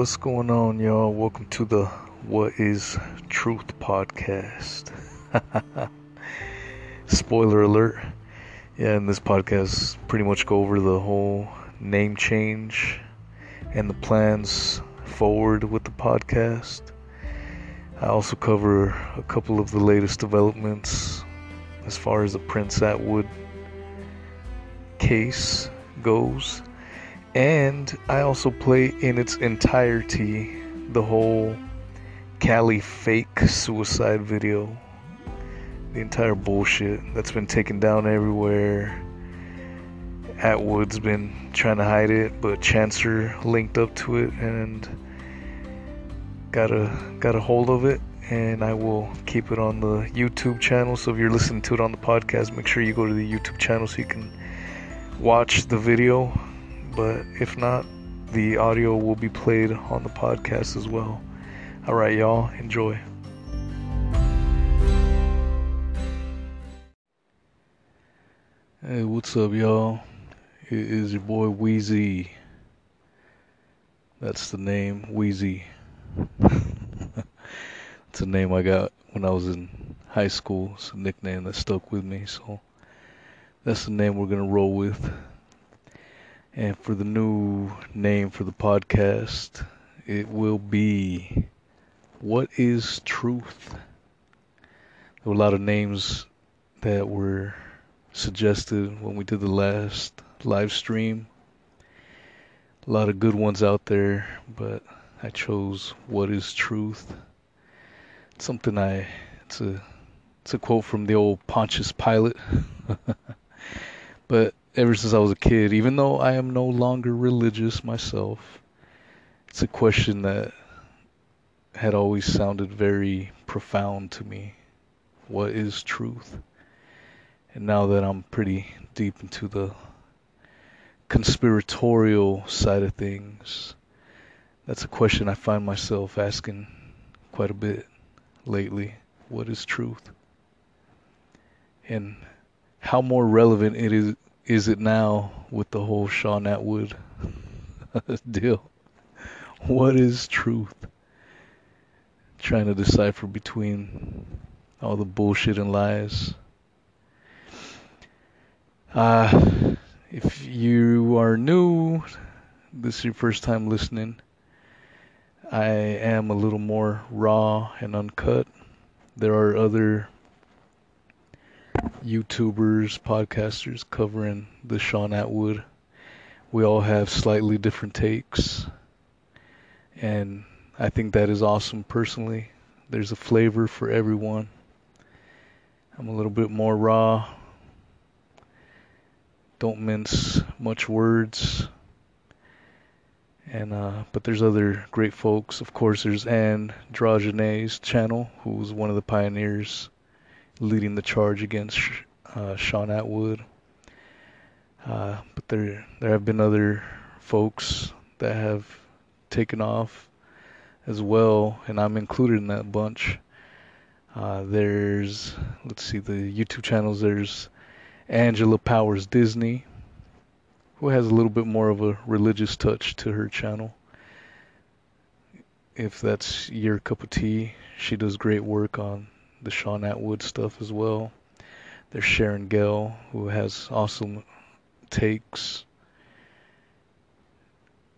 what's going on, y'all? Welcome to the What is Truth podcast. Spoiler alert. Yeah, in this podcast, pretty much go over the whole name change and the plans forward with the podcast. I also cover a couple of the latest developments as far as the Prince Attwood case goes and I also play in its entirety the whole Cali fake suicide video. The entire bullshit that's been taken down everywhere. Attwood's been trying to hide it, but Chancer linked up to it and got a got a hold of it and I will keep it on the YouTube channel. So if you're listening to it on the podcast, make sure you go to the YouTube channel so you can watch the video but if not, the audio will be played on the podcast as well. All right, y'all, enjoy. Hey, what's up, y'all? It is your boy Wheezy. That's the name, Wheezy. it's a name I got when I was in high school. It's a nickname that stuck with me, so that's the name we're gonna roll with. And for the new name for the podcast, it will be What is Truth? There were a lot of names that were suggested when we did the last live stream. A lot of good ones out there, but I chose What is Truth? It's something I it's a it's a quote from the old Pontius Pilate. but ever since I was a kid, even though I am no longer religious myself, it's a question that had always sounded very profound to me. What is truth? And now that I'm pretty deep into the conspiratorial side of things, that's a question I find myself asking quite a bit lately. What is truth? And how more relevant it is is it now with the whole Shaun Attwood deal? What is truth? Trying to decipher between all the bullshit and lies. Uh, if you are new, this is your first time listening, I am a little more raw and uncut. There are other YouTubers, podcasters covering the Shaun Attwood. We all have slightly different takes, and I think that is awesome personally. There's a flavor for everyone. I'm a little bit more raw. Don't mince much words. And uh, but there's other great folks. Of course, there's Anne Drogene's channel, who was one of the pioneers leading the charge against uh, Shaun Attwood. Uh, but there there have been other folks that have taken off as well, and I'm included in that bunch. Uh, there's let's see the YouTube channels. There's Angela Powers Disney, who has a little bit more of a religious touch to her channel. If that's your cup of tea, she does great work on the Shaun Attwood stuff as well. There's Sharon Gell, who has awesome takes.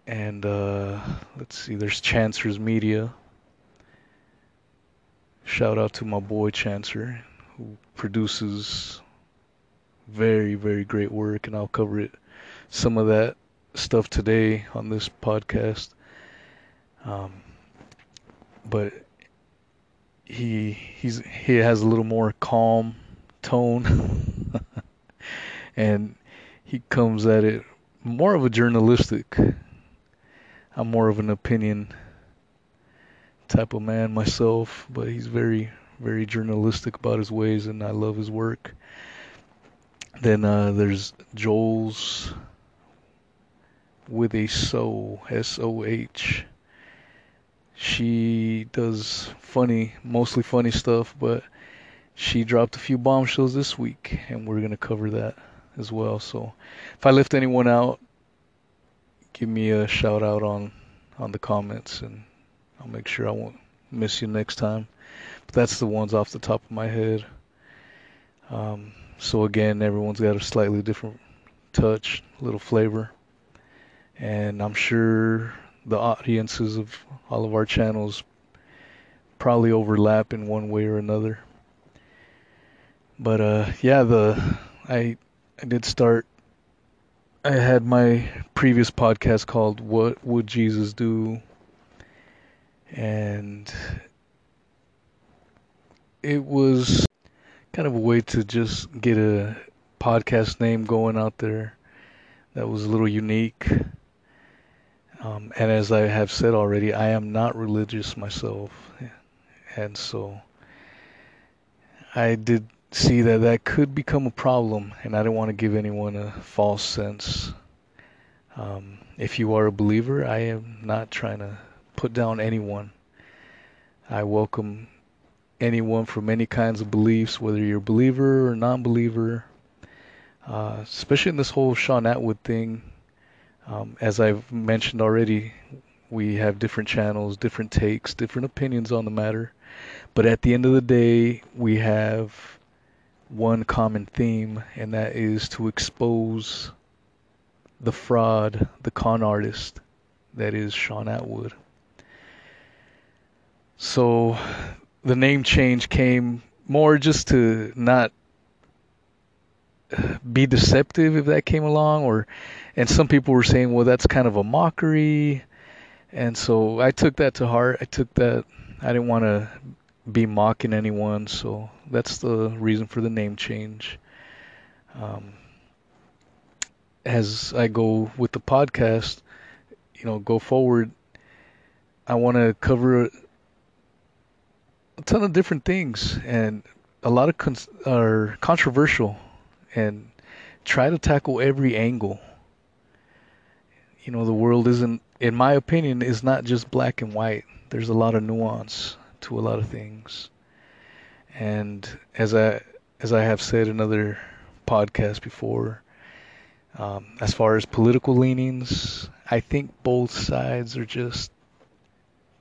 And uh, let's see, there's Chancer's Media. Shout out to my boy Chancer, who produces very, very great work, and I'll cover it some of that stuff today on this podcast. Um, but he he's he has a little more calm tone. And he comes at it more of a journalistic I'm more of an opinion type of man myself but he's very very journalistic about his ways and I love his work. Then uh, there's Joel's with a soul S O H she does funny, mostly funny stuff, but she dropped a few bombshells this week, and we're gonna cover that as well. So, if I left anyone out, give me a shout out on on the comments, and I'll make sure I won't miss you next time. But that's the ones off the top of my head. Um, so again, everyone's got a slightly different touch, little flavor, and I'm sure the audiences of all of our channels probably overlap in one way or another. But uh, yeah, the I I did start. I had my previous podcast called "What Would Jesus Do," and it was kind of a way to just get a podcast name going out there that was a little unique. Um, and as I have said already, I am not religious myself, and so I did see that that could become a problem, and I don't want to give anyone a false sense. Um, if you are a believer, I am not trying to put down anyone. I welcome anyone from any kinds of beliefs, whether you're a believer or non-believer. Uh, especially in this whole Shaun Attwood thing, um, as I've mentioned already, we have different channels, different takes, different opinions on the matter. But at the end of the day, we have one common theme, and that is to expose the fraud, the con artist that is Shaun Attwood. So the name change came more just to not be deceptive if that came along or and some people were saying well that's kind of a mockery. And so I took that to heart. I took that I didn't want to be mocking anyone. So that's the reason for the name change. Um, as I go with the podcast you know go forward I want to cover a ton of different things, and a lot of cons- are controversial, and try to tackle every angle. You know, the world isn't, in my opinion, is not just black and white. There's a lot of nuance to a lot of things, and as I as I have said in other podcasts before, um, as far as political leanings, I think both sides are just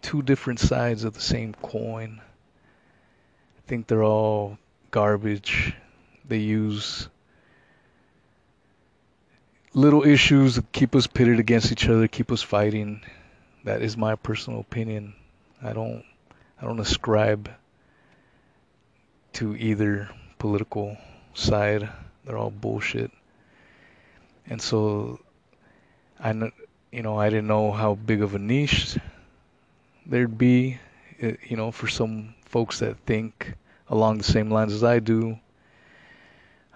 two different sides of the same coin I think they're all garbage. They use little issues that keep us pitted against each other, keep us fighting. That is my personal opinion. I don't I don't ascribe to either political side. They're all bullshit. And so I you know, I didn't know how big of a niche there'd be, eh, you know, for some folks that think along the same lines as I do.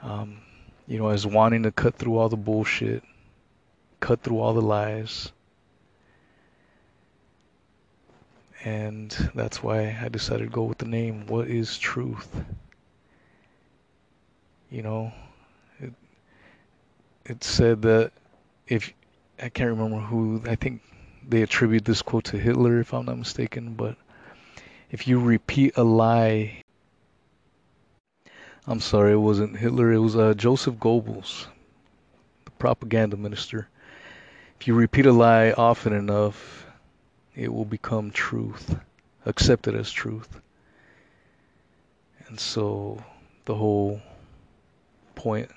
Um, you know, as wanting to cut through all the bullshit, cut through all the lies. And that's why I decided to go with the name What is Truth? You know, it, it said that if I can't remember who, I think they attribute this quote to Hitler, if I'm not mistaken, but if you repeat a lie I'm sorry, it wasn't Hitler. It was uh, Joseph Goebbels, the propaganda minister. If you repeat a lie often enough, it will become truth, accepted as truth. And so, the whole point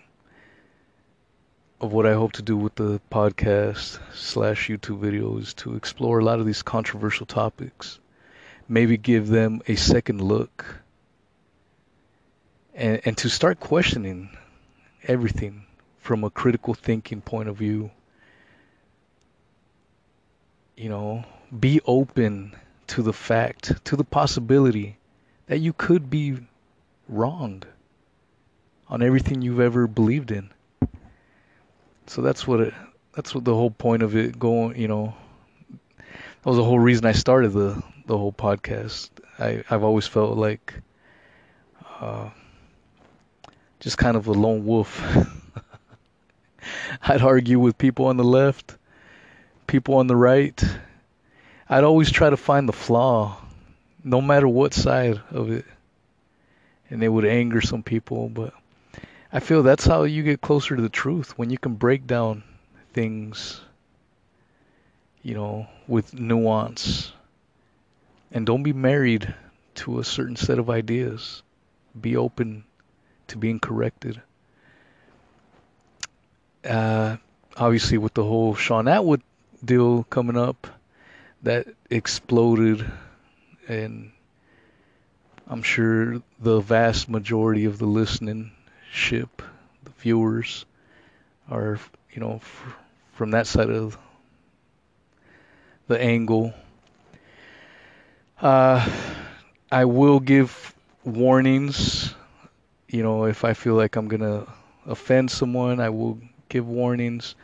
of what I hope to do with the podcast slash YouTube video is to explore a lot of these controversial topics, maybe give them a second look and, and to start questioning everything from a critical thinking point of view. You know, be open to the fact, to the possibility that you could be wrong on everything you've ever believed in. So that's what it, that's what the whole point of it going, you know, that was the whole reason I started the the whole podcast. I I've always felt like uh, just kind of a lone wolf. I'd argue with people on the left, people on the right. I'd always try to find the flaw, no matter what side of it. And it would anger some people, but I feel that's how you get closer to the truth when you can break down things, you know, with nuance. And don't be married to a certain set of ideas. Be open to being corrected. Uh, obviously, with the whole Shaun Attwood deal coming up, that exploded, and I'm sure the vast majority of the listening ship, the viewers, are you know f- from that side of the angle. Uh, I will give warnings. You know, if I feel like I'm gonna offend someone, I will give warnings.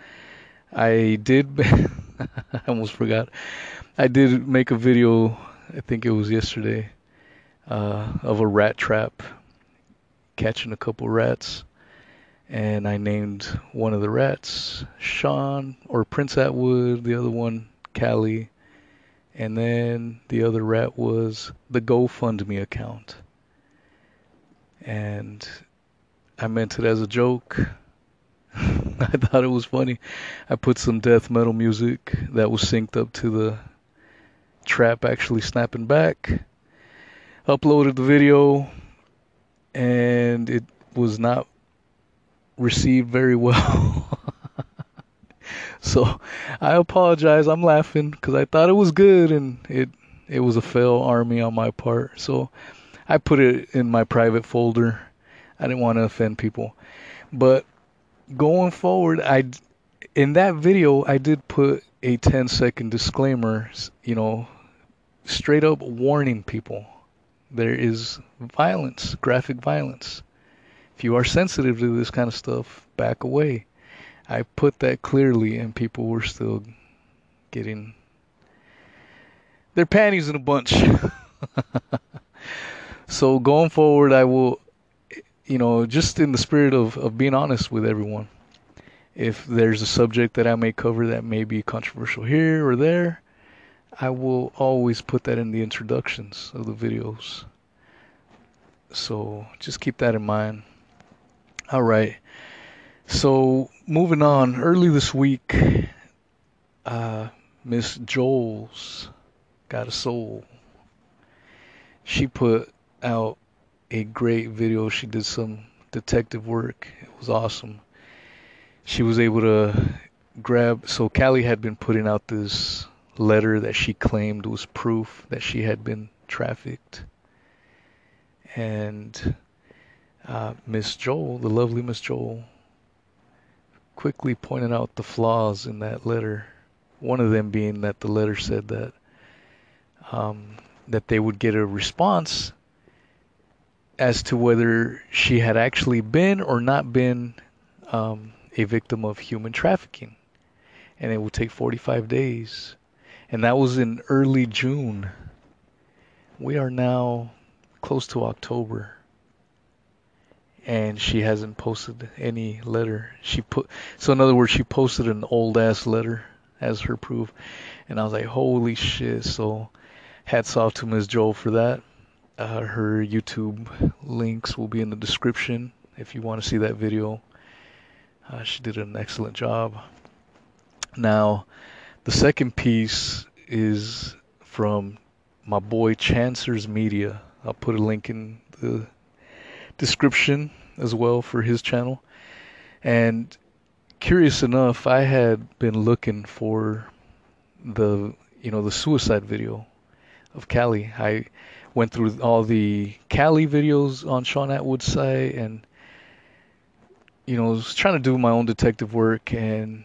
I did. I almost forgot. I did make a video. I think it was yesterday uh, of a rat trap, catching a couple rats, and I named one of the rats Shaun or Prince Attwood. the other one Callie, and then the other rat was the GoFundMe account. And I meant it as a joke. I thought it was funny. I put some death metal music that was synced up to the trap actually snapping back. Uploaded the video and it was not received very well. so I apologize. I'm laughing because I thought it was good and it it was a fail army on my part. So I put it in my private folder. I didn't want to offend people. But going forward, I in that video I did put a 10 second disclaimer, you know, straight up warning people there is violence, graphic violence. If you are sensitive to this kind of stuff, back away. I put that clearly, and people were still getting their panties in a bunch. so going forward, I will, you know, just in the spirit of, of being honest with everyone, if there's a subject that I may cover that may be controversial here or there, I will always put that in the introductions of the videos. So just keep that in mind. All right. So moving on, early this week, uh, Miss Joel's got a soul. She put out a great video. She did some detective work. It was awesome. She was able to grab. So Callie had been putting out this letter that she claimed was proof that she had been trafficked. And uh, Miss Joel, the lovely Miss Joel, quickly pointed out the flaws in that letter. One of them being that the letter said that um, that they would get a response as to whether she had actually been or not been um, a victim of human trafficking, and it would take 45 days, and that was in early June. We are now close to October and she hasn't posted any letter. She put so in other words, she posted an old ass letter as her proof, and I was like, holy shit! So hats off to Ms. Joel for that. Uh, her YouTube links will be in the description if you want to see that video. Uh, she did an excellent job. Now, the second piece is from my boy Chancers Media. I'll put a link in the description as well for his channel. And curious enough, I had been looking for the you know the suicide video of Callie. I went through all the Cali videos on Shaun Attwood's site and you know was trying to do my own detective work and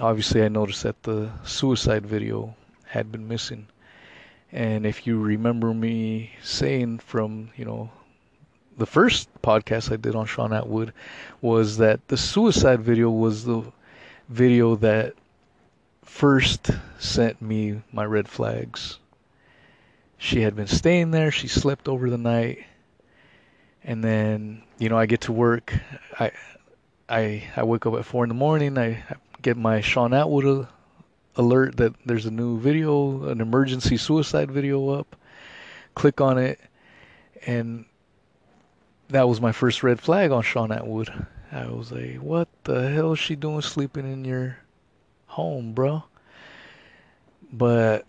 obviously I noticed that the suicide video had been missing. And if you remember me saying from, you know, the first podcast I did on Shaun Attwood was that the suicide video was the video that first sent me my red flags. She had been staying there, she slept over the night, and then, you know, I get to work. I I I wake up at four in the morning, I get my Shaun Attwood alert that there's a new video, an emergency suicide video up. Click on it and that was my first red flag on Shaun Attwood. I was like, what the hell is she doing sleeping in your home, bro? but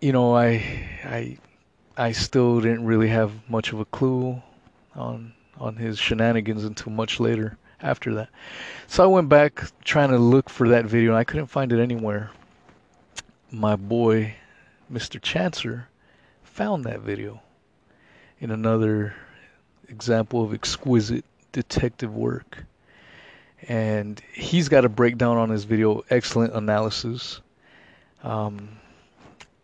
you know, I I I still didn't really have much of a clue on on his shenanigans until much later after that. So I went back trying to look for that video and I couldn't find it anywhere. My boy, Mr. Chancer, found that video in another example of exquisite detective work. And he's got a breakdown on his video, excellent analysis. Um,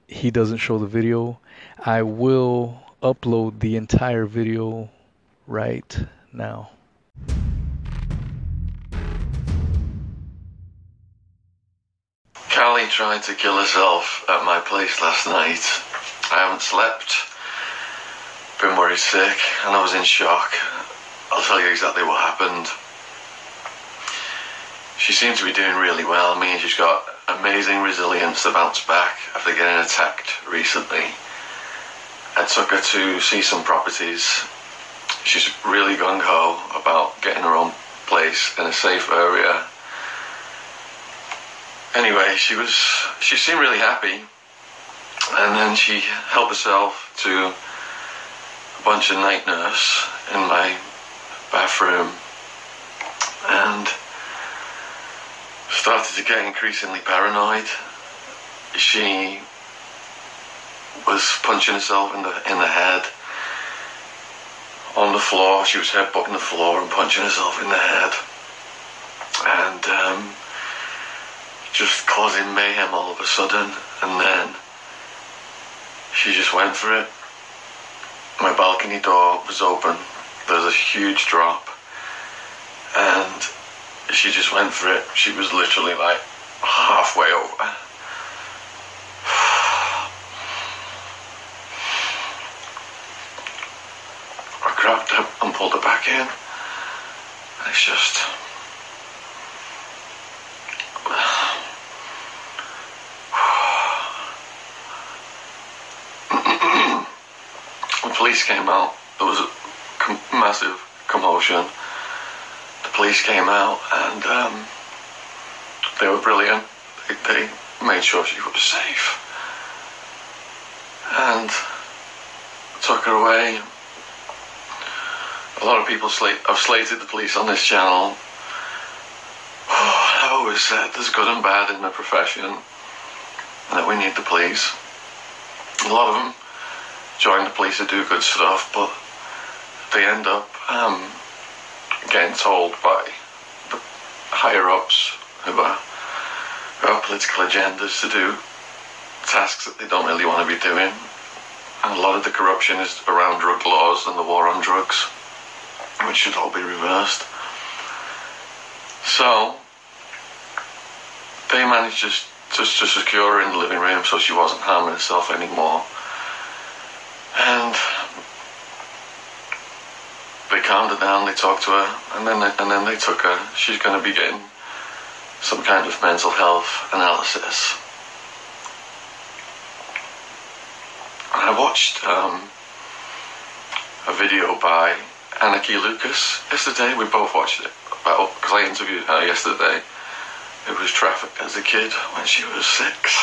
he doesn't show the video. I will upload the entire video right now. Callie tried to kill herself at my place last night. I haven't slept, been worried sick, and I was in shock. I'll tell you exactly what happened. She seems to be doing really well. I mean, she's got amazing resilience to bounce back after getting attacked recently. I took her to see some properties. She's really gung ho about getting her own place in a safe area. Anyway, she was she seemed really happy, and then she helped herself to a bunch of night nurse in my bathroom, and started to get increasingly paranoid. She was punching herself in the in the head. On the floor, she was headbutting the floor and punching herself in the head, and um, just causing mayhem all of a sudden. And then she just went for it. My balcony door was open. There was a huge drop, and she just went for it. She was literally like halfway over. I grabbed her and pulled her back in. And it's just. the police came out. There was a massive commotion police came out and um, they were brilliant. They, they, made sure she was safe and took her away. A lot of people slate, have slated the police on this channel. Oh, I've always said there's good and bad in the profession and that we need the police. A lot of them join the police to do good stuff, but they end up um, getting told by the higher ups who are, who have political agendas to do tasks that they don't really want to be doing. And a lot of the corruption is around drug laws and the war on drugs, which should all be reversed. So they managed just just to secure her in the living room so she wasn't harming herself anymore. And they calmed her down, they talked to her, and then they, and then they took her. She's going to be getting some kind of mental health analysis. I watched um, a video by Anarchy Lucas yesterday. We both watched it because I interviewed her yesterday. It was trafficked as a kid when she was six.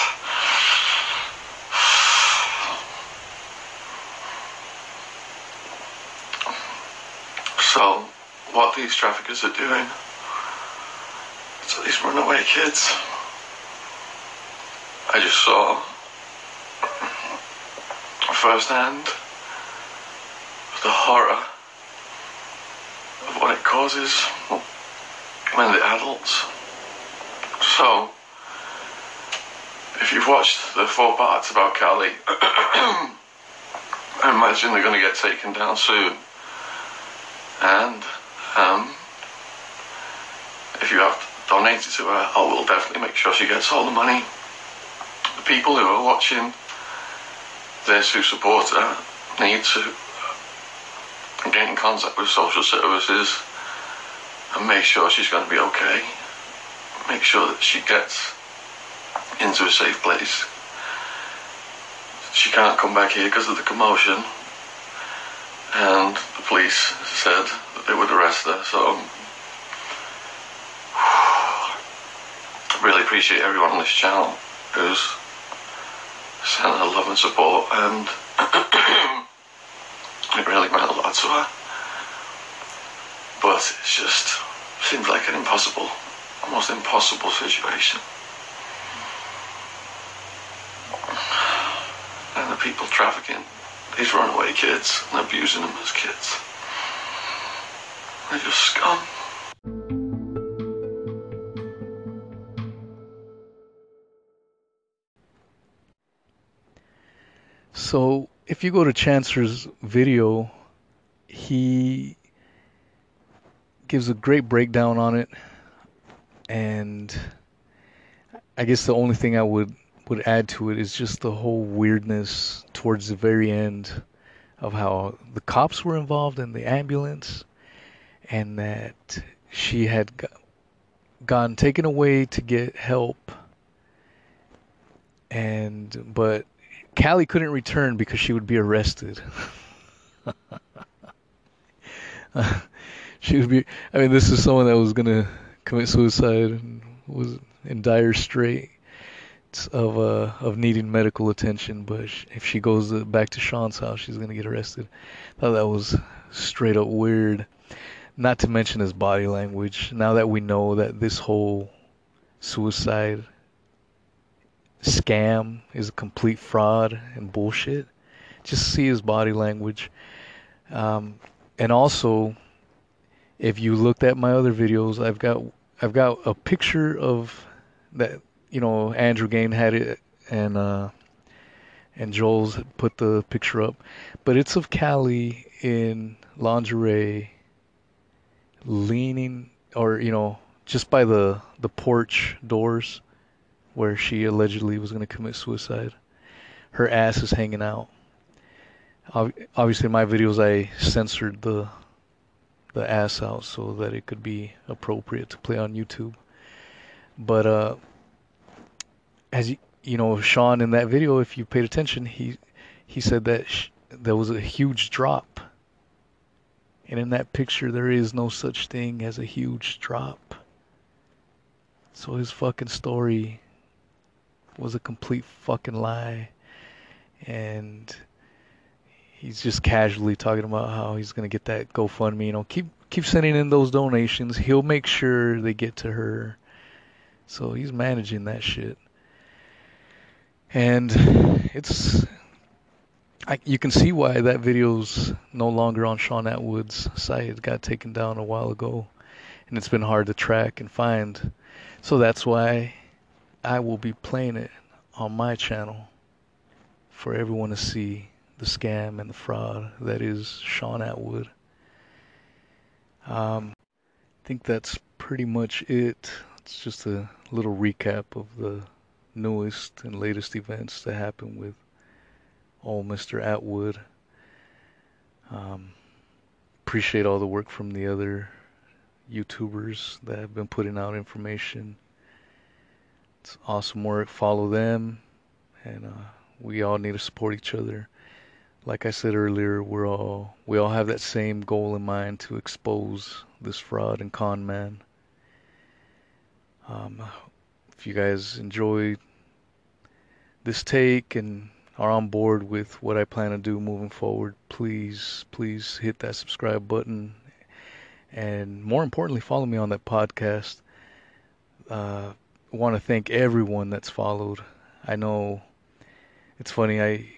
So, what these traffickers are doing to these runaway kids, I just saw firsthand the horror of what it causes when the adults. So, if you've watched the four parts about Callie, I imagine they're going to get taken down soon. And um, if you have donated to her, I will definitely make sure she gets all the money. The people who are watching this who support her need to get in contact with social services and make sure she's going to be okay. Make sure that she gets into a safe place. She can't come back here because of the commotion and the police said that they would arrest her. So, um, really appreciate everyone on this channel who's sent her love and support, and it really meant a lot to her. But it just seems like an impossible, almost impossible situation. And the people trafficking these runaway kids and abusing them as kids. They're just scum. So if you go to Chancer's video, he gives a great breakdown on it, and I guess the only thing I would would add to it is just the whole weirdness towards the very end of how the cops were involved in the ambulance, and that she had go- gotten taken away to get help, and but Callie couldn't return because she would be arrested. she would be. I mean, this is someone that was gonna commit suicide and was in dire of uh of needing medical attention. But if she goes uh, back to Shaun's house, she's gonna get arrested. thought that was straight up weird. Not to mention his body language. Now that we know that this whole suicide scam is a complete fraud and bullshit. Just see his body language. Um, and also, if you looked at my other videos, I've got I've got a picture of that. You know, Andrew Gain had it, and uh, and Joel's put the picture up, but it's of Callie in lingerie, leaning, or you know, just by the the porch doors where she allegedly was going to commit suicide. Her ass is hanging out. Obviously, in my videos, I censored the the ass out so that it could be appropriate to play on YouTube. But uh, as you, you know, Shaun in that video, if you paid attention, he he said that sh- there was a huge drop. And in that picture, there is no such thing as a huge drop. So his fucking story was a complete fucking lie. And he's just casually talking about how he's gonna get that GoFundMe. You know, keep keep sending in those donations. He'll make sure they get to her. So he's managing that shit. And it's I, you can see why that video's no longer on Shaun Attwood's site. It got taken down a while ago, and it's been hard to track and find. So that's why I will be playing it on my channel for everyone to see the scam and the fraud that is Shaun Attwood. Um, I think that's pretty much it. It's just a little recap of the newest and latest events that happened with old Mr. Attwood. Um, appreciate all the work from the other YouTubers that have been putting out information. It's awesome work. Follow them, and uh, we all need to support each other. Like I said earlier, we're all we all have that same goal in mind to expose this fraud and con man. Um, if you guys enjoy this take and are on board with what I plan to do moving forward, please, please hit that subscribe button. And more importantly, follow me on that podcast. Uh, want to thank everyone that's followed. I know it's funny. I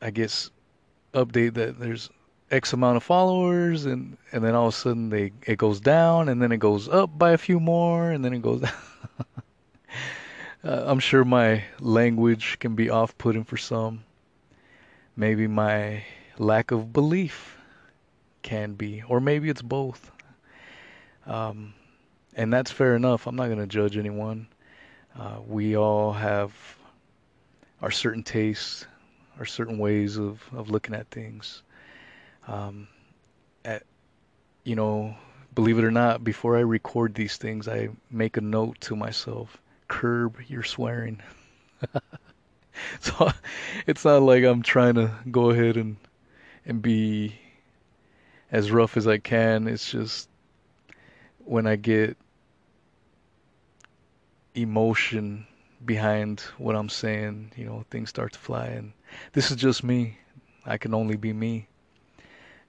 I guess update that there's X amount of followers, and and then all of a sudden they it goes down, and then it goes up by a few more, and then it goes. uh, I'm sure my language can be off-putting for some. Maybe my lack of belief can be, or maybe it's both. Um, and that's fair enough. I'm not going to judge anyone. Uh, we all have our certain tastes, our certain ways of, of looking at things. Um, at, you know, believe it or not, before I record these things, I make a note to myself curb your swearing. so it's not like I'm trying to go ahead and and be as rough as I can. It's just when I get emotion behind what I'm saying, you know, things start to fly. And this is just me. I can only be me.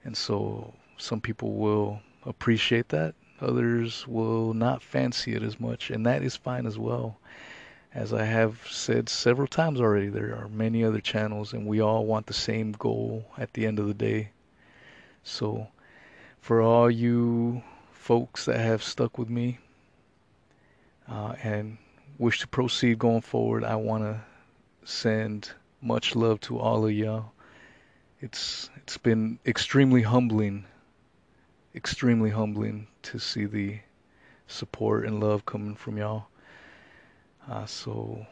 And so some people will appreciate that. Others will not fancy it as much. And that is fine as well. As I have said several times already, there are many other channels, and we all want the same goal at the end of the day. So, for all you folks that have stuck with me uh, and wish to proceed going forward, I want to send much love to all of y'all. It's it's been extremely humbling, extremely humbling to see the support and love coming from y'all. Uh, so.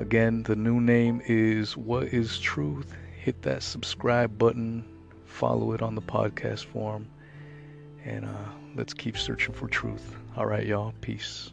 Again, the new name is What is Truth? Hit that subscribe button, follow it on the podcast form, and uh, let's keep searching for truth. All right, y'all. Peace.